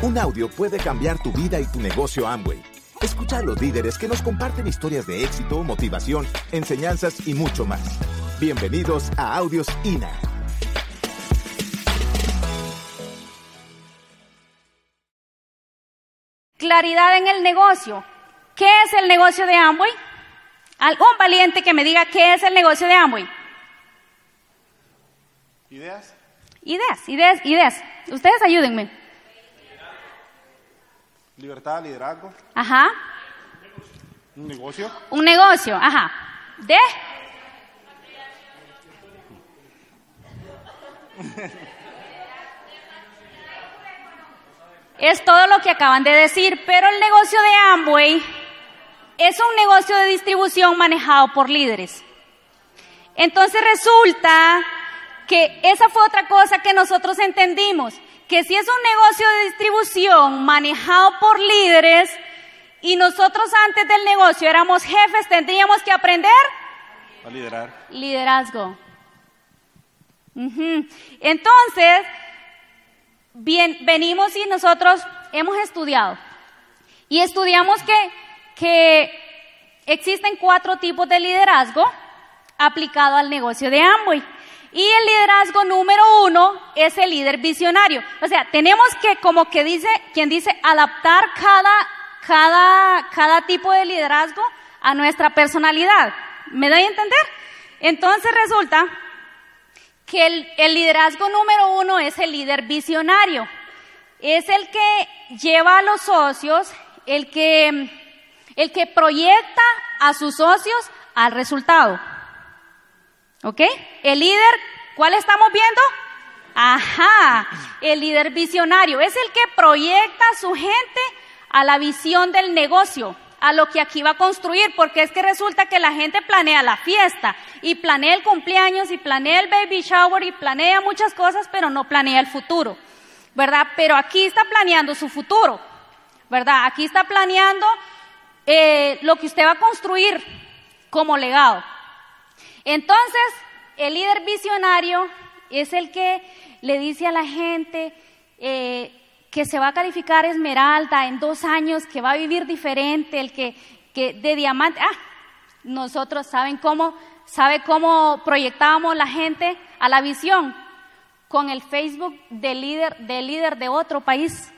Un audio puede cambiar tu vida y tu negocio Amway. Escucha a los líderes que nos comparten historias de éxito, motivación, enseñanzas y mucho más. Bienvenidos a Audios INA. Claridad en el negocio. ¿Qué es el negocio de Amway? Algún valiente que me diga qué es el negocio de Amway. ¿Ideas? Ideas, ideas, ideas. Ustedes ayúdenme. Libertad, liderazgo, Ajá. un negocio. Un negocio, ajá. ¿De? Es todo lo que acaban de decir, pero el negocio de Amway es un negocio de distribución manejado por líderes. Entonces resulta que esa fue otra cosa que nosotros entendimos, que si es un negocio de distribución manejado por líderes y nosotros antes del negocio éramos jefes, tendríamos que aprender A liderar. liderazgo. Entonces, bien, venimos y nosotros hemos estudiado. Y estudiamos que, que existen cuatro tipos de liderazgo aplicado al negocio de Amway. Y el liderazgo número uno es el líder visionario. O sea, tenemos que, como que dice, quien dice, adaptar cada, cada, cada tipo de liderazgo a nuestra personalidad. ¿Me doy a entender? Entonces resulta que el, el liderazgo número uno es el líder visionario. Es el que lleva a los socios, el que, el que proyecta a sus socios al resultado. ¿Ok? El líder, ¿cuál estamos viendo? Ajá, el líder visionario es el que proyecta a su gente a la visión del negocio, a lo que aquí va a construir, porque es que resulta que la gente planea la fiesta y planea el cumpleaños y planea el baby shower y planea muchas cosas, pero no planea el futuro, ¿verdad? Pero aquí está planeando su futuro, ¿verdad? Aquí está planeando eh, lo que usted va a construir como legado. Entonces, el líder visionario es el que le dice a la gente eh, que se va a calificar esmeralda en dos años, que va a vivir diferente, el que, que de diamante, ah, nosotros saben cómo, sabe cómo proyectábamos la gente a la visión con el Facebook del líder, del líder de otro país.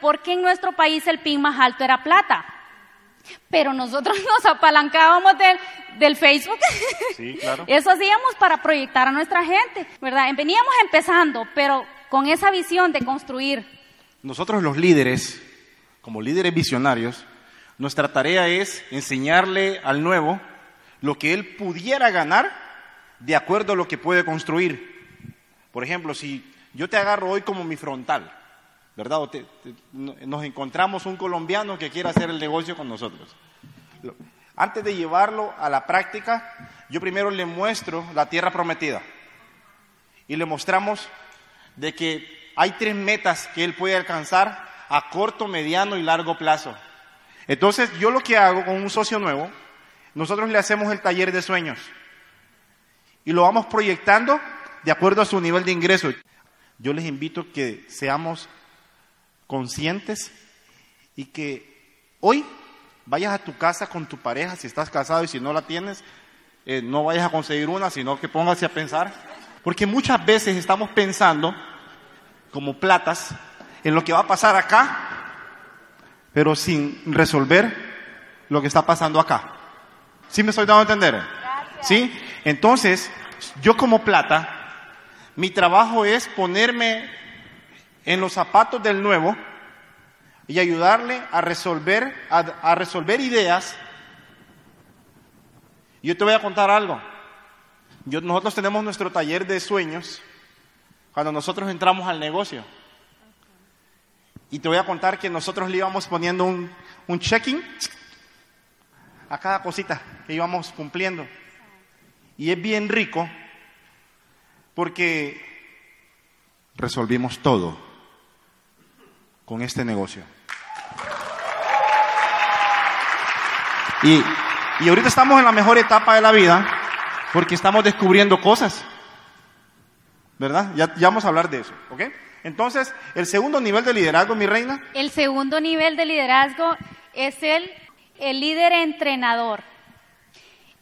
Porque en nuestro país el pin más alto era plata. Pero nosotros nos apalancábamos del, del Facebook. Sí, claro. Eso hacíamos para proyectar a nuestra gente, ¿verdad? Veníamos empezando, pero con esa visión de construir. Nosotros los líderes, como líderes visionarios, nuestra tarea es enseñarle al nuevo lo que él pudiera ganar de acuerdo a lo que puede construir. Por ejemplo, si yo te agarro hoy como mi frontal, ¿verdad? Nos encontramos un colombiano que quiere hacer el negocio con nosotros. Antes de llevarlo a la práctica, yo primero le muestro la tierra prometida y le mostramos de que hay tres metas que él puede alcanzar a corto, mediano y largo plazo. Entonces, yo lo que hago con un socio nuevo, nosotros le hacemos el taller de sueños y lo vamos proyectando de acuerdo a su nivel de ingreso. Yo les invito que seamos conscientes y que hoy vayas a tu casa con tu pareja, si estás casado y si no la tienes, eh, no vayas a conseguir una, sino que póngase a pensar. Porque muchas veces estamos pensando como platas en lo que va a pasar acá, pero sin resolver lo que está pasando acá. ¿Sí me estoy dando a entender? ¿Sí? Entonces, yo como plata, mi trabajo es ponerme en los zapatos del nuevo y ayudarle a resolver, a, resolver ideas. Yo te voy a contar algo. Yo- nosotros tenemos nuestro taller de sueños cuando nosotros entramos al negocio. Y te voy a contar que nosotros le íbamos poniendo un, un checking a cada cosita que íbamos cumpliendo. Y es bien rico porque resolvimos todo con este negocio. Y, y ahorita estamos en la mejor etapa de la vida porque estamos descubriendo cosas. ¿Verdad? Ya, ya vamos a hablar de eso, ¿ok? Entonces, el segundo nivel de liderazgo, mi reina, El segundo nivel de liderazgo es el, el líder entrenador.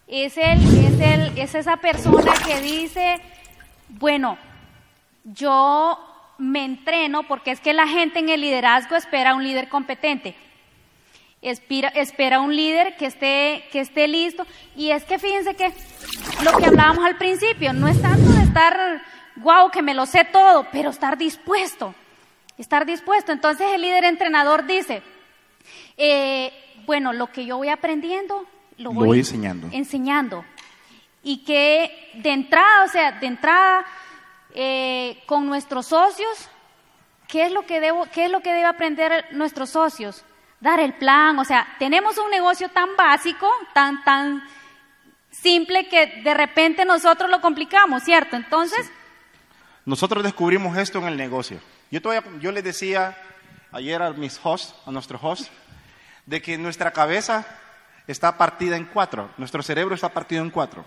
Es, el, es, el, es esa persona que dice, bueno, yo me entreno porque es que la gente en el liderazgo espera un líder competente. Espera, espera un líder que esté, que esté listo. Y es que fíjense que lo que hablábamos al principio, no es tanto de estar, wow, que me lo sé todo, pero estar dispuesto. Estar dispuesto. Entonces el líder entrenador dice, eh, bueno, lo que yo voy aprendiendo, lo Lo voy, voy enseñando. enseñando. Y que de entrada, o sea, de entrada, eh, con nuestros socios, ¿qué es, lo que debo, ¿qué es lo que debe aprender nuestros socios? Dar el plan, o sea, tenemos un negocio tan básico, tan, tan simple que de repente nosotros lo complicamos, ¿cierto? Entonces, nosotros descubrimos esto en el negocio. Yo, te voy a- yo les decía ayer a mis hosts, a nuestros hosts, de que nuestra cabeza está partida en cuatro, nuestro cerebro está partido en cuatro.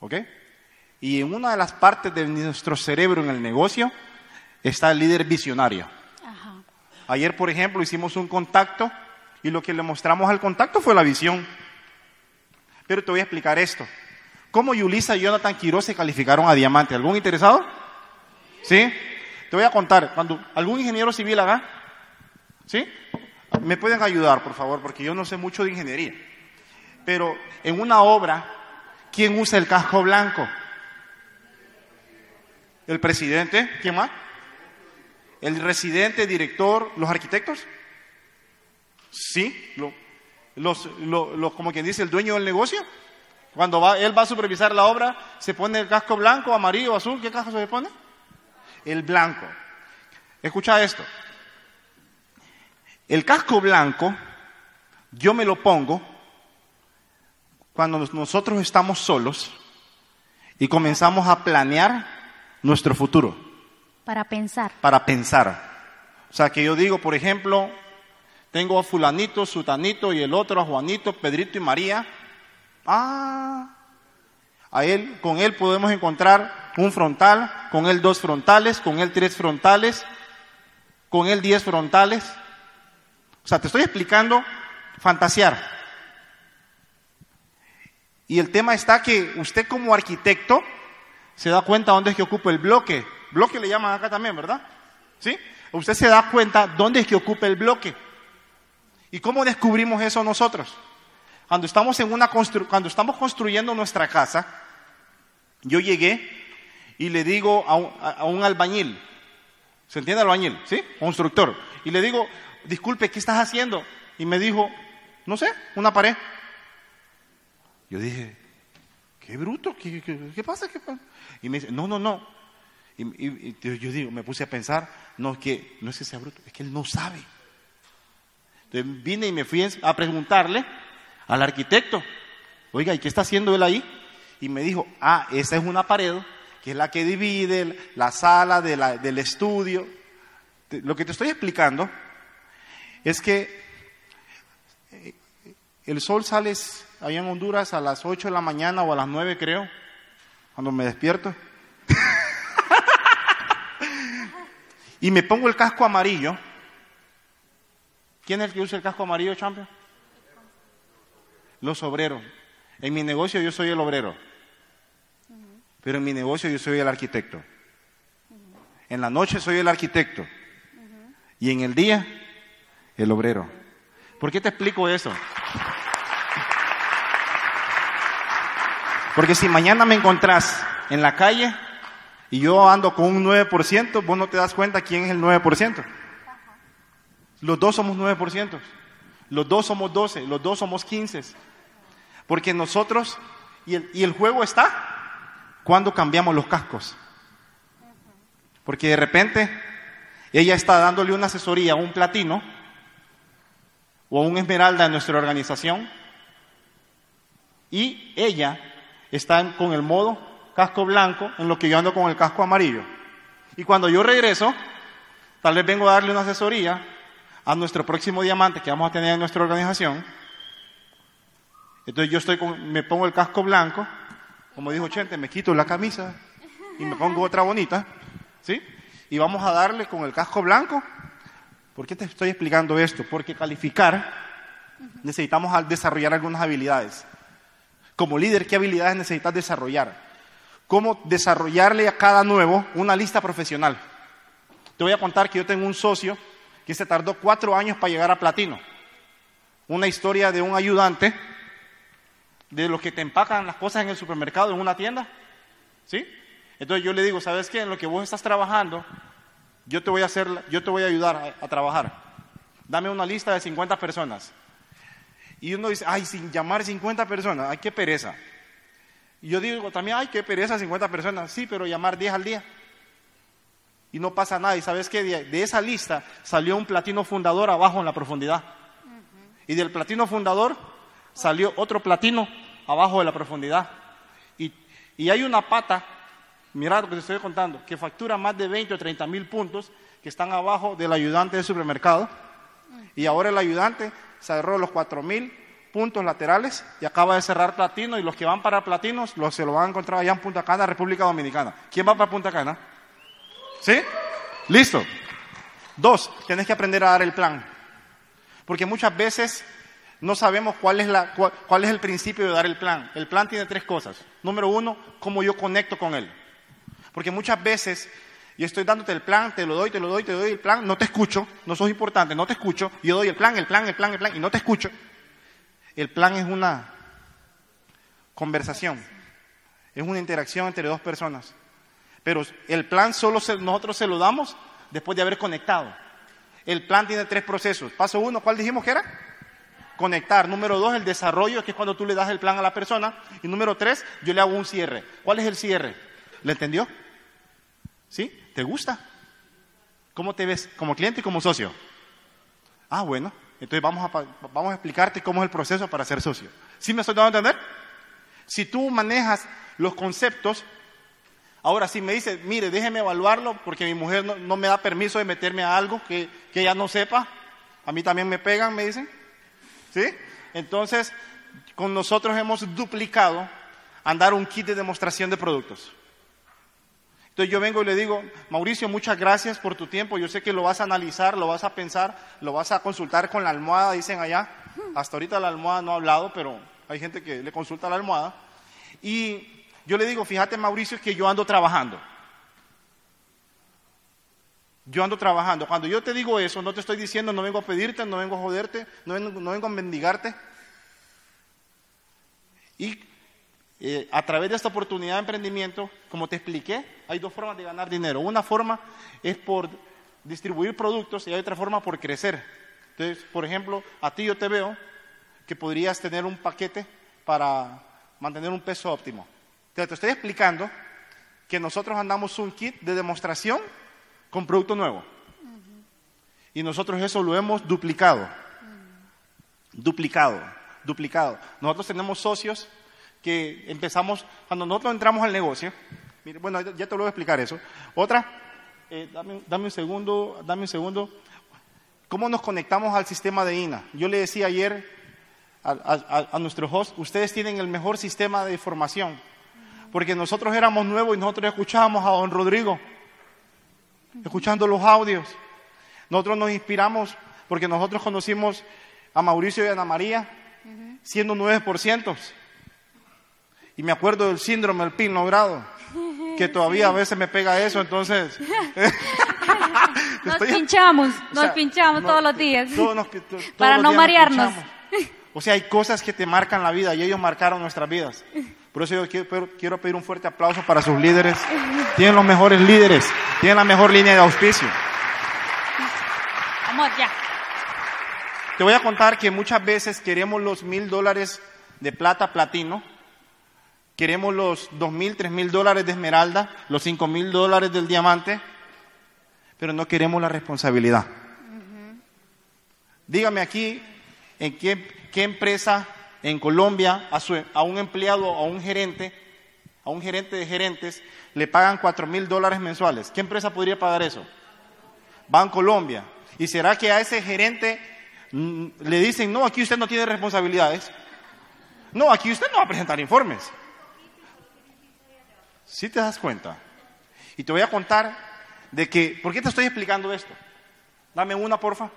¿Ok? Y en una de las partes de nuestro cerebro en el negocio está el líder visionario. ajá, Ayer, por ejemplo, hicimos un contacto y lo que le mostramos al contacto fue la visión. Pero te voy a explicar esto. ¿Cómo Yulisa y Jonathan Quiroz se calificaron a diamante? ¿Algún interesado? ¿Sí? Te voy a contar. Cuando algún ingeniero civil haga, ¿sí? Me pueden ayudar, por favor, porque yo no sé mucho de ingeniería. Pero en una obra, ¿quién usa el casco blanco? El presidente, ¿quién más? El residente, director, los arquitectos. Sí, lo- los, lo- lo- como quien dice, el dueño del negocio. Cuando va, él va a supervisar la obra, se pone el casco blanco, amarillo, azul. ¿Qué casco se pone? El blanco. Escucha esto. El casco blanco, yo me lo pongo cuando nos- nosotros estamos solos y comenzamos a planear nuestro futuro para pensar. para pensar. O sea, que yo digo, por ejemplo, tengo a fulanito, sutanito y el otro a Juanito, Pedrito y María. Ah, a él, con él podemos encontrar un frontal, con él dos frontales, con él tres frontales, con él diez frontales. O sea, te estoy explicando fantasear. Y el tema está que usted como arquitecto se da cuenta dónde es que ocupa el bloque. Bloque le llaman acá también, ¿verdad? ¿Sí? Usted se da cuenta dónde es que ocupa el bloque. ¿Y cómo descubrimos eso nosotros? Cuando estamos, en una cuando estamos construyendo nuestra casa, yo llegué y le digo a un, albañil, ¿se entiende albañil? ¿Sí? Constructor. Y le digo, disculpe, ¿qué estás haciendo? Y me dijo, no sé, una pared. Yo dije, qué bruto, ¿qué, qué- qué pasa? ¿Qué pasa? Y me dice, no, no, no. Y, y- y yo digo, me puse a pensar, no es que no es que sea bruto, es que él no sabe. Entonces vine y me fui a preguntarle al arquitecto, oiga, ¿y qué está haciendo él ahí? Y me dijo, ah, esa es una pared que es la que divide la sala de la- del estudio. Lo que te estoy explicando es que eh, el sol sale allá en Honduras a las 8 de la mañana o a las 9 creo, cuando me despierto. y me pongo el casco amarillo. ¿Quién es el que usa el casco amarillo, champion? Los obreros. En mi negocio yo soy el obrero. Pero en mi negocio yo soy el arquitecto. En la noche soy el arquitecto. Y en el día, el obrero. ¿Por qué te explico eso? Porque si mañana me encontrás en la calle y yo ando con un 9%, vos no te das cuenta quién es el 9%. Los dos somos 9%. Los dos somos 12, los dos somos 15. Porque nosotros, y el, y el juego está cuando cambiamos los cascos. Porque de repente ella está dándole una asesoría a un platino o un esmeralda en nuestra organización y ella está en- con el modo casco blanco en lo que yo ando con el casco amarillo. Y cuando yo regreso, tal vez vengo a darle una asesoría a nuestro próximo diamante que vamos a tener en nuestra organización. Entonces yo estoy con, me pongo el casco blanco, como dijo Chente, me quito la camisa y me pongo otra bonita, ¿sí? y vamos a darle con el casco blanco. ¿Por qué te estoy explicando esto? Porque calificar necesitamos desarrollar algunas habilidades. Como líder, ¿qué habilidades necesitas desarrollar? ¿Cómo desarrollarle a cada nuevo una lista profesional? Te voy a contar que yo tengo un socio que se tardó cuatro años para llegar a platino. Una historia de un ayudante de los que te empacan las cosas en el supermercado, en una tienda. ¿Sí? Entonces yo le digo, ¿sabes qué? En lo que vos estás trabajando, yo te voy a, hacer, yo te voy a ayudar a, trabajar. Dame una lista de 50 personas. Y uno dice, ay, sin llamar 50 personas, ay, qué pereza. Y yo digo también, ay, qué pereza 50 personas. Sí, pero llamar 10 al día. Y no pasa nada. Y sabes qué? De, esa lista salió un platino fundador abajo en la profundidad. Y del platino fundador salió otro platino abajo de la profundidad. Y, y hay una pata Mirad lo que te estoy contando, que factura más de 20 o 30 mil puntos que están abajo del ayudante del supermercado. Y ahora el ayudante cerró los 4 mil puntos laterales y acaba de cerrar platino y los que van para platinos los, se lo van a encontrar allá en Punta Cana, República Dominicana. ¿Quién va para Punta Cana? ¿Sí? Listo. Dos, tienes que aprender a dar el plan. Porque muchas veces no sabemos cuál es, la, cuál es el principio de dar el plan. El plan tiene tres cosas. Número uno, cómo yo conecto con él. Porque muchas veces yo estoy dándote el plan, te lo doy, te lo doy, te doy el plan, no te escucho, no sos importante, no te escucho, yo doy el plan, el plan, el plan, el plan, y no te escucho. El plan es una conversación, es una interacción entre dos personas. Pero el plan solo nosotros se lo damos después de haber conectado. El plan tiene tres procesos. Paso uno, ¿cuál dijimos que era? Conectar. Número dos, el desarrollo, que es cuando tú le das el plan a la persona. Y número tres, yo le hago un cierre. ¿Cuál es el cierre? ¿Le entendió? ¿Sí? ¿Te gusta? ¿Cómo te ves como cliente y como socio? Ah, bueno, entonces vamos a, vamos a explicarte cómo es el proceso para ser socio. ¿Sí me estoy dando a entender? Si tú manejas los conceptos, ahora si me dices, mire, déjeme evaluarlo porque mi mujer no, me da permiso de meterme a algo que, que ella no sepa, a mí también me pegan, me dicen. ¿Sí? Entonces, con nosotros hemos duplicado andar un kit de demostración de productos. Entonces yo vengo y le digo, Mauricio, muchas gracias por tu tiempo. Yo sé que lo vas a analizar, lo vas a pensar, lo vas a consultar con la almohada, dicen allá. Hasta ahorita la almohada no ha hablado, pero hay gente que le consulta la almohada. Y yo le digo, fíjate Mauricio, que yo ando trabajando. Yo ando trabajando. Cuando yo te digo eso, no te estoy diciendo, no vengo a pedirte, no vengo a joderte, no vengo, no vengo a mendigarte. Y eh, a través de esta oportunidad de emprendimiento, como te expliqué, hay dos formas de ganar dinero. Una forma es por distribuir productos y hay otra forma por crecer. Entonces, por ejemplo, a ti yo te veo que podrías tener un paquete para mantener un peso óptimo. Entonces, te estoy explicando que nosotros andamos un kit de demostración con producto nuevo. Y nosotros eso lo hemos duplicado. Duplicado, duplicado. Nosotros tenemos socios que empezamos, cuando nosotros entramos al negocio, bueno, ya te lo voy a explicar eso. Otra, eh, dame, un segundo, dame un segundo. ¿Cómo nos conectamos al sistema de INA? Yo le decía ayer a, a, nuestro host, ustedes tienen el mejor sistema de formación, porque nosotros éramos nuevos y nosotros escuchábamos a don Rodrigo, escuchando los audios. Nosotros nos inspiramos porque nosotros conocimos a Mauricio y a Ana María siendo 9%. Y me acuerdo del síndrome del pin logrado, que todavía a veces me pega eso, entonces... nos pinchamos, nos pinchamos todos los días. para no marearnos. O sea, hay cosas que te marcan la vida y ellos marcaron nuestras vidas. Por eso yo quiero, quiero pedir un fuerte aplauso para sus líderes. Tienen los mejores líderes, tienen la mejor línea de auspicio. Vamos ya. Te voy a contar que muchas veces queremos los mil dólares de plata platino Queremos los dos mil, tres mil dólares de esmeralda, los cinco mil dólares del diamante, pero no queremos la responsabilidad. Dígame aquí en qué, empresa en Colombia a, a, un empleado, a un gerente, a un gerente de gerentes, le pagan cuatro mil dólares mensuales. ¿Qué empresa podría pagar eso? Colombia. ¿Y será que a ese gerente mm, le dicen, no, aquí usted no tiene responsabilidades? No, aquí usted no va a presentar informes. Si te das cuenta. Y te voy a contar de que, ¿por qué te estoy explicando esto? Dame una, porfa.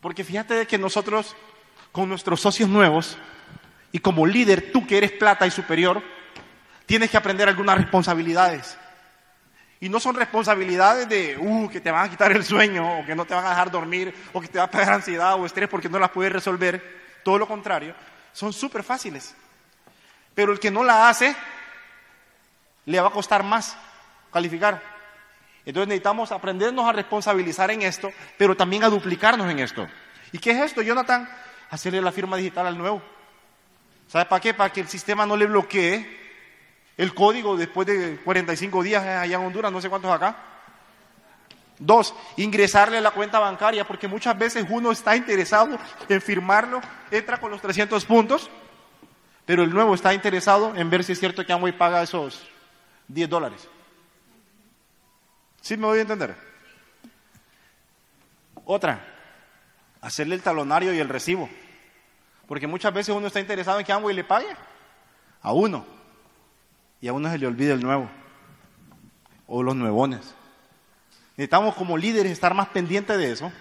Porque fíjate de que nosotros, con nuestros socios nuevos, y como líder, tú que eres plata y superior, tienes que aprender algunas responsabilidades. Y no son responsabilidades de, uh, que te van a quitar el sueño, o que no te van a dejar dormir, o que te va a pegar ansiedad o estrés porque no las puedes resolver. Todo lo contrario, son súper fáciles. Pero el que no la hace, le va a costar más calificar. Entonces necesitamos aprendernos a responsabilizar en esto, pero también a duplicarnos en esto. ¿Y qué es esto, Jonathan? Hacerle la firma digital al nuevo. ¿Sabe para qué? Para que el sistema no le bloquee el código después de 45 días allá en Honduras, no sé cuántos acá. Dos, ingresarle a la cuenta bancaria, porque muchas veces uno está interesado en firmarlo, entra con los 300 puntos, pero el nuevo está interesado en ver si es cierto que Amway paga esos 10 dólares. ¿Sí me voy a entender? Otra, hacerle el talonario y el recibo. Porque muchas veces uno está interesado en que Amway le pague a uno y a uno se le olvida el nuevo o los nuevones. Necesitamos como líderes estar más pendientes de eso,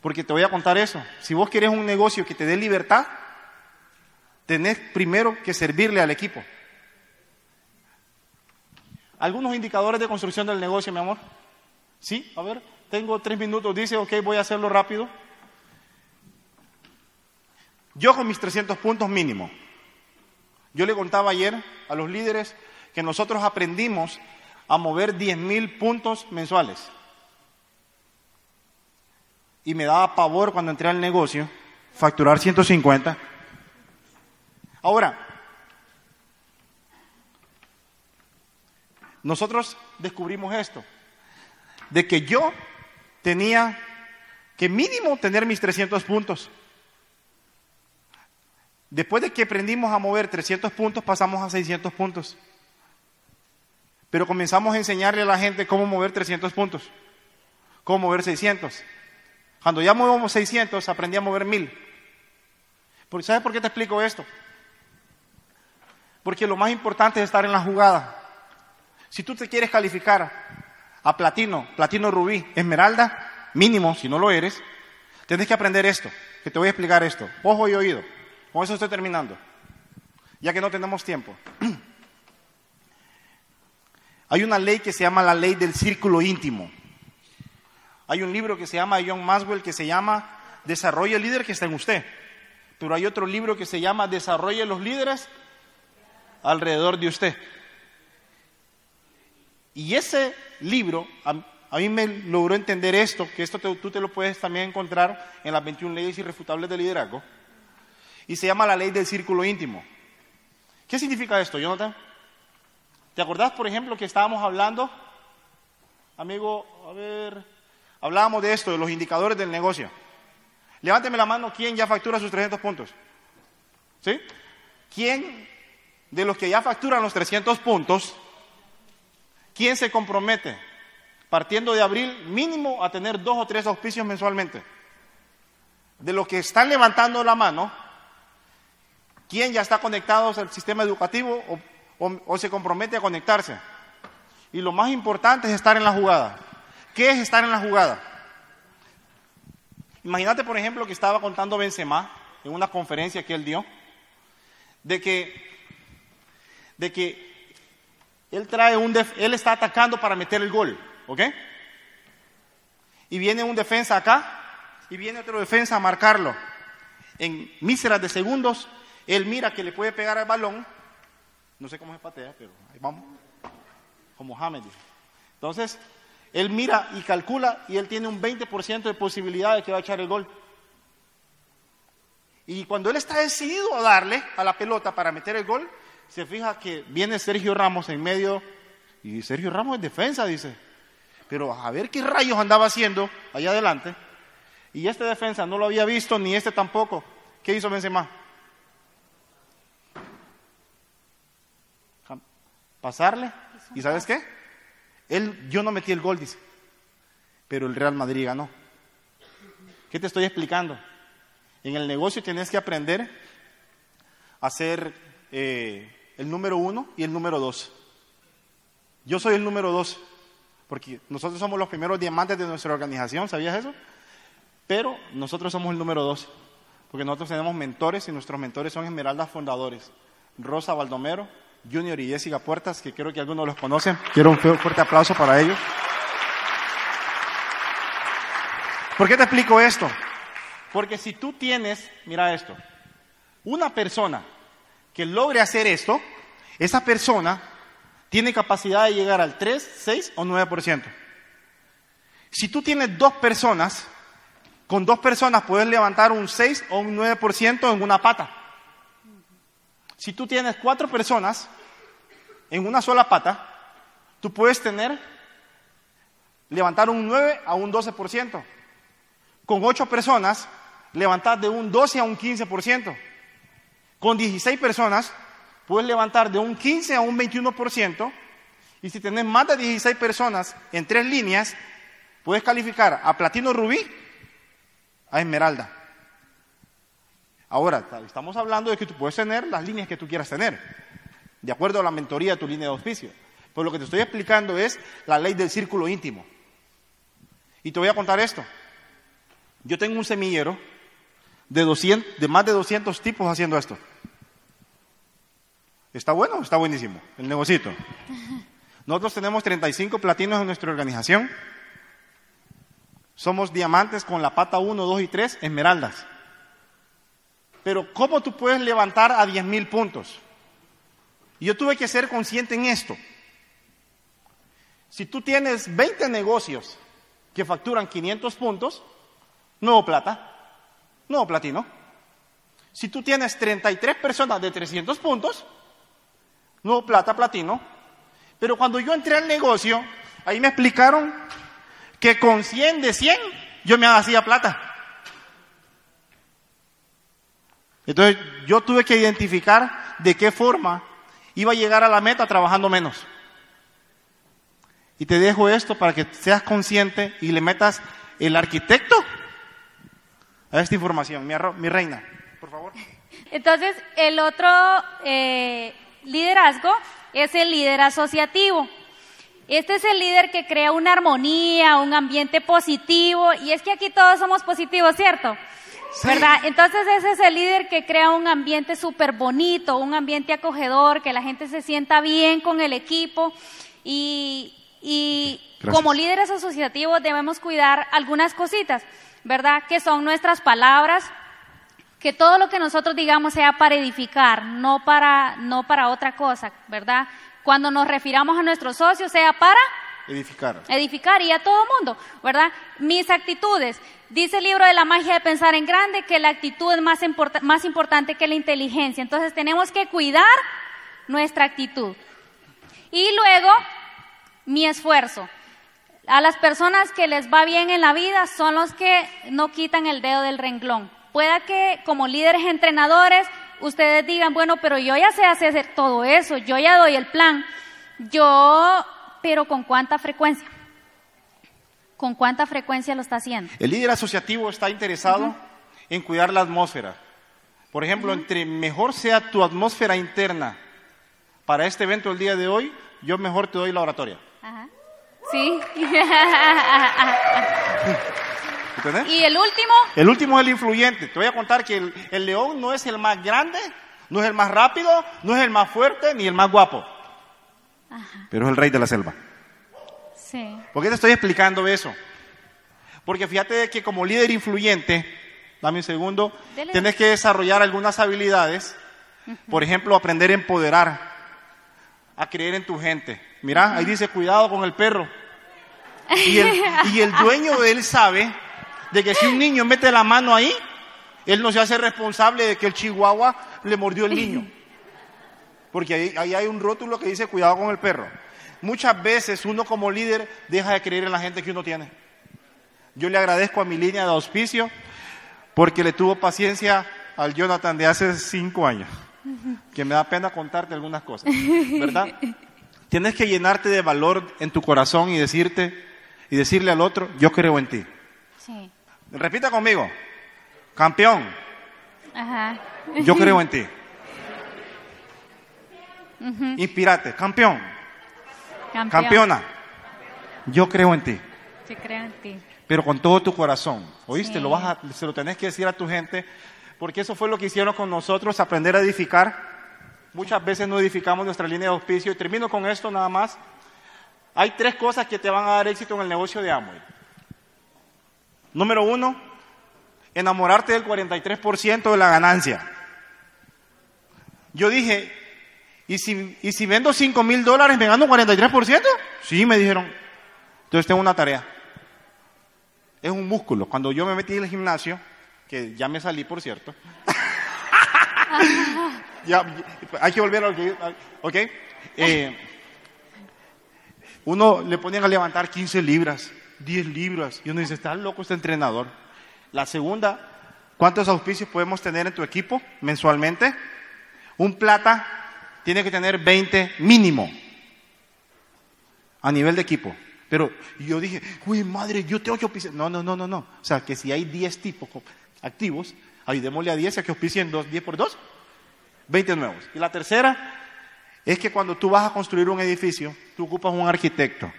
porque te voy a contar eso. Si vos querés un negocio que te dé libertad, tenés primero que servirle al equipo. Algunos indicadores de construcción del negocio, mi amor. Sí, a ver, tengo tres minutos, dice, ok, voy a hacerlo rápido. Yo con mis 300 puntos mínimo. Yo le contaba ayer a los líderes que nosotros aprendimos a mover 10 mil puntos mensuales. Y me daba pavor cuando entré al negocio facturar 150. Ahora, nosotros descubrimos esto, de que yo tenía que mínimo tener mis 300 puntos. Después de que aprendimos a mover 300 puntos, pasamos a 600 puntos. Pero comenzamos a enseñarle a la gente cómo mover 300 puntos, cómo mover 600. Cuando ya movemos 600, aprendí a mover 1000. ¿Sabes por qué te explico esto? Porque lo más importante es estar en la jugada. Si tú te quieres calificar a platino, platino rubí, esmeralda, mínimo, si no lo eres, tienes que aprender esto, que te voy a explicar esto. Ojo y oído. Con eso estoy terminando, ya que no tenemos tiempo. Hay una ley que se llama la ley del círculo íntimo. Hay un libro que se llama John Maswell que se llama Desarrolle el líder que está en usted. Pero hay otro libro que se llama Desarrolle los líderes alrededor de usted. Y ese libro a, mí me logró entender esto, que esto tú te lo puedes también encontrar en las 21 leyes irrefutables de liderazgo, y se llama la ley del círculo íntimo. ¿Qué significa esto, Jonathan? ¿Te acordás, por ejemplo, que estábamos hablando, amigo, a ver, hablábamos de esto, de los indicadores del negocio? Levánteme la mano, ¿quién ya factura sus 300 puntos? ¿Sí? ¿Quién de los que ya facturan los 300 puntos, quién se compromete, partiendo de abril, mínimo a tener dos o tres auspicios mensualmente? De los que están levantando la mano, ¿quién ya está conectado al sistema educativo o o, se compromete a conectarse. Y lo más importante es estar en la jugada. ¿Qué es estar en la jugada? Imagínate, por ejemplo, que estaba contando Benzema en una conferencia que él dio, de que, de que él trae un, él está atacando para meter el gol, ¿ok? Y viene un defensa acá y viene otro defensa a marcarlo. En míseras de segundos, él mira que le puede pegar al balón no sé cómo se patea, pero ahí vamos. Como Hamed. Entonces, él mira y calcula y él tiene un 20% de posibilidad de que va a echar el gol. Y cuando él está decidido a darle a la pelota para meter el gol, se fija que viene Sergio Ramos en medio y Sergio Ramos es defensa, dice. Pero a ver qué rayos andaba haciendo allá adelante. Y este defensa no lo había visto, ni este tampoco. ¿Qué hizo Benzema? pasarle. ¿Y sabes qué? Él, yo no metí el gol, dice, pero el Real Madrid ganó. ¿Qué te estoy explicando? En el negocio tienes que aprender a ser eh, el número uno y el número dos. Yo soy el número dos. Porque nosotros somos los primeros diamantes de nuestra organización, ¿sabías eso? Pero nosotros somos el número dos, porque nosotros tenemos mentores y nuestros mentores son esmeraldas fundadores. Rosa Baldomero, Junior y Jessica Puertas, que creo que algunos los conocen. Quiero un fuerte aplauso para ellos. ¿Por qué te explico esto? Porque si tú tienes, mira esto, una persona que logre hacer esto, esa persona tiene capacidad de llegar al 3, 6 o 9%. Si tú tienes dos personas, con dos personas puedes levantar un 6 o un 9% en una pata. Si tú tienes cuatro personas en una sola pata, tú puedes tener, levantar un 9 a un 12%. Con ocho personas, levantar de un 12 a un 15%. Con 16 personas, puedes levantar de un 15 a un 21%. Y si tenés más de 16 personas en tres líneas, puedes calificar a platino rubí, a esmeralda. Ahora, estamos hablando de que tú puedes tener las líneas que tú quieras tener, de acuerdo a la mentoría de tu línea de auspicio. Pero lo que te estoy explicando es la ley del círculo íntimo. Y te voy a contar esto. Yo tengo un semillero de, 200, de más de 200 tipos haciendo esto. ¿Está bueno? Está buenísimo, el negocito. Nosotros tenemos 35 platinos en nuestra organización. Somos diamantes con la pata 1, 2 y 3, esmeraldas. Pero ¿cómo tú puedes levantar a 10 mil puntos? Yo tuve que ser consciente en esto. Si tú tienes 20 negocios que facturan 500 puntos, nuevo plata, nuevo platino. Si tú tienes 33 personas de 300 puntos, nuevo plata, platino. Pero cuando yo entré al negocio, ahí me explicaron que con 100 de 100 yo me hacía plata. Entonces yo tuve que identificar de qué forma iba a llegar a la meta trabajando menos. Y te dejo esto para que seas consciente y le metas el arquitecto a esta información. Mi, reina, por favor. Entonces, el otro eh, liderazgo es el líder asociativo. Este es el líder que crea una armonía, un ambiente positivo, y es que aquí todos somos positivos, ¿cierto? ¿Verdad? Entonces ese es el líder que crea un ambiente súper bonito, un ambiente acogedor, que la gente se sienta bien con el equipo y, y como líderes asociativos debemos cuidar algunas cositas. ¿Verdad? Que son nuestras palabras, que todo lo que nosotros digamos sea para edificar, no para, no para otra cosa, ¿verdad? Cuando nos refiramos a nuestros socios, sea para edificar. Edificar y a todo mundo, ¿verdad? Mis actitudes. Dice el libro de la magia de pensar en grande que la actitud es más, más importante que la inteligencia. Entonces tenemos que cuidar nuestra actitud. Y luego, mi esfuerzo. A las personas que les va bien en la vida son los que no quitan el dedo del renglón. Pueda que como líderes entrenadores ustedes digan, bueno, pero yo ya sé hacer todo eso, yo ya doy el plan. Yo, pero ¿con cuánta frecuencia? ¿Con cuánta frecuencia lo está haciendo? El líder asociativo está interesado en cuidar la atmósfera. Por ejemplo, entre mejor sea tu atmósfera interna para este evento el día de hoy, yo mejor te doy la oratoria. Sí. ¿Entendés? ¿Y el último? El último es el influyente. Te voy a contar que el, león no es el más grande, no es el más rápido, no es el más fuerte, ni el más guapo. Pero es el rey de la selva. Sí. ¿Por qué te estoy explicando eso? Porque fíjate que como líder influyente, dame un segundo, tienes que desarrollar algunas habilidades. Por ejemplo, aprender a empoderar, a creer en tu gente. Mira, ahí dice cuidado con el perro. Y el, dueño de él sabe de que si un niño mete la mano ahí, él no se hace responsable de que el chihuahua le mordió el niño. Porque ahí, ahí, hay un rótulo que dice cuidado con el perro. Muchas veces uno como líder deja de creer en la gente que uno tiene. Yo le agradezco a mi línea de auspicio porque le tuvo paciencia al Jonathan de hace cinco años, que me da pena contarte algunas cosas, ¿verdad? Tienes que llenarte de valor en tu corazón y decirte y decirle al otro, yo creo en ti. Sí. Repita conmigo. Campeón. Ajá. Yo creo en ti. Inspirate. Campeón. Campeona. yo creo en ti, creo en ti. pero con todo tu corazón. ¿Oíste? Sí. Lo vas a- se lo tenés que decir a tu gente, porque eso fue lo que hicieron con nosotros, aprender a edificar. Muchas veces no edificamos nuestra línea de auspicio. Y termino con esto nada más. Hay tres cosas que te van a dar éxito en el negocio de Amway. Número uno, enamorarte del 43% de la ganancia. Yo dije, ¿y si, y si vendo 5 mil dólares me gano 43%? Sí, me dijeron. Entonces tengo una tarea. Es un músculo. Cuando yo me metí en el gimnasio, que ya me salí, por cierto. ya, hay que volver a lo que... ¿Ok? Eh, uno le ponían a levantar 15 libras, 10 libras, y uno dice, está loco este entrenador. La segunda, ¿cuántos auspicios podemos tener en tu equipo mensualmente? Un plata tiene que tener 20 mínimo a nivel de equipo. Pero yo dije, uy, madre, yo tengo que auspiciar. No, no, no, no, no. O sea, que si hay 10 tipos activos, ayudémosle a 10 a que auspicien dos, 10 por 2, 20 nuevos. Y la tercera es que cuando tú vas a construir un edificio, tú ocupas un arquitecto.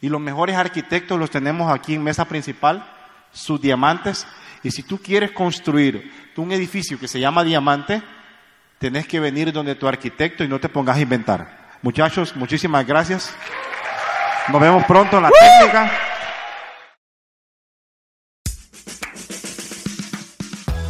Y los mejores arquitectos los tenemos aquí en mesa principal, sus diamantes. Y si tú quieres construir un edificio que se llama diamante, tenés que venir donde tu arquitecto y no te pongas a inventar. Muchachos, muchísimas gracias. Nos vemos pronto en la técnica.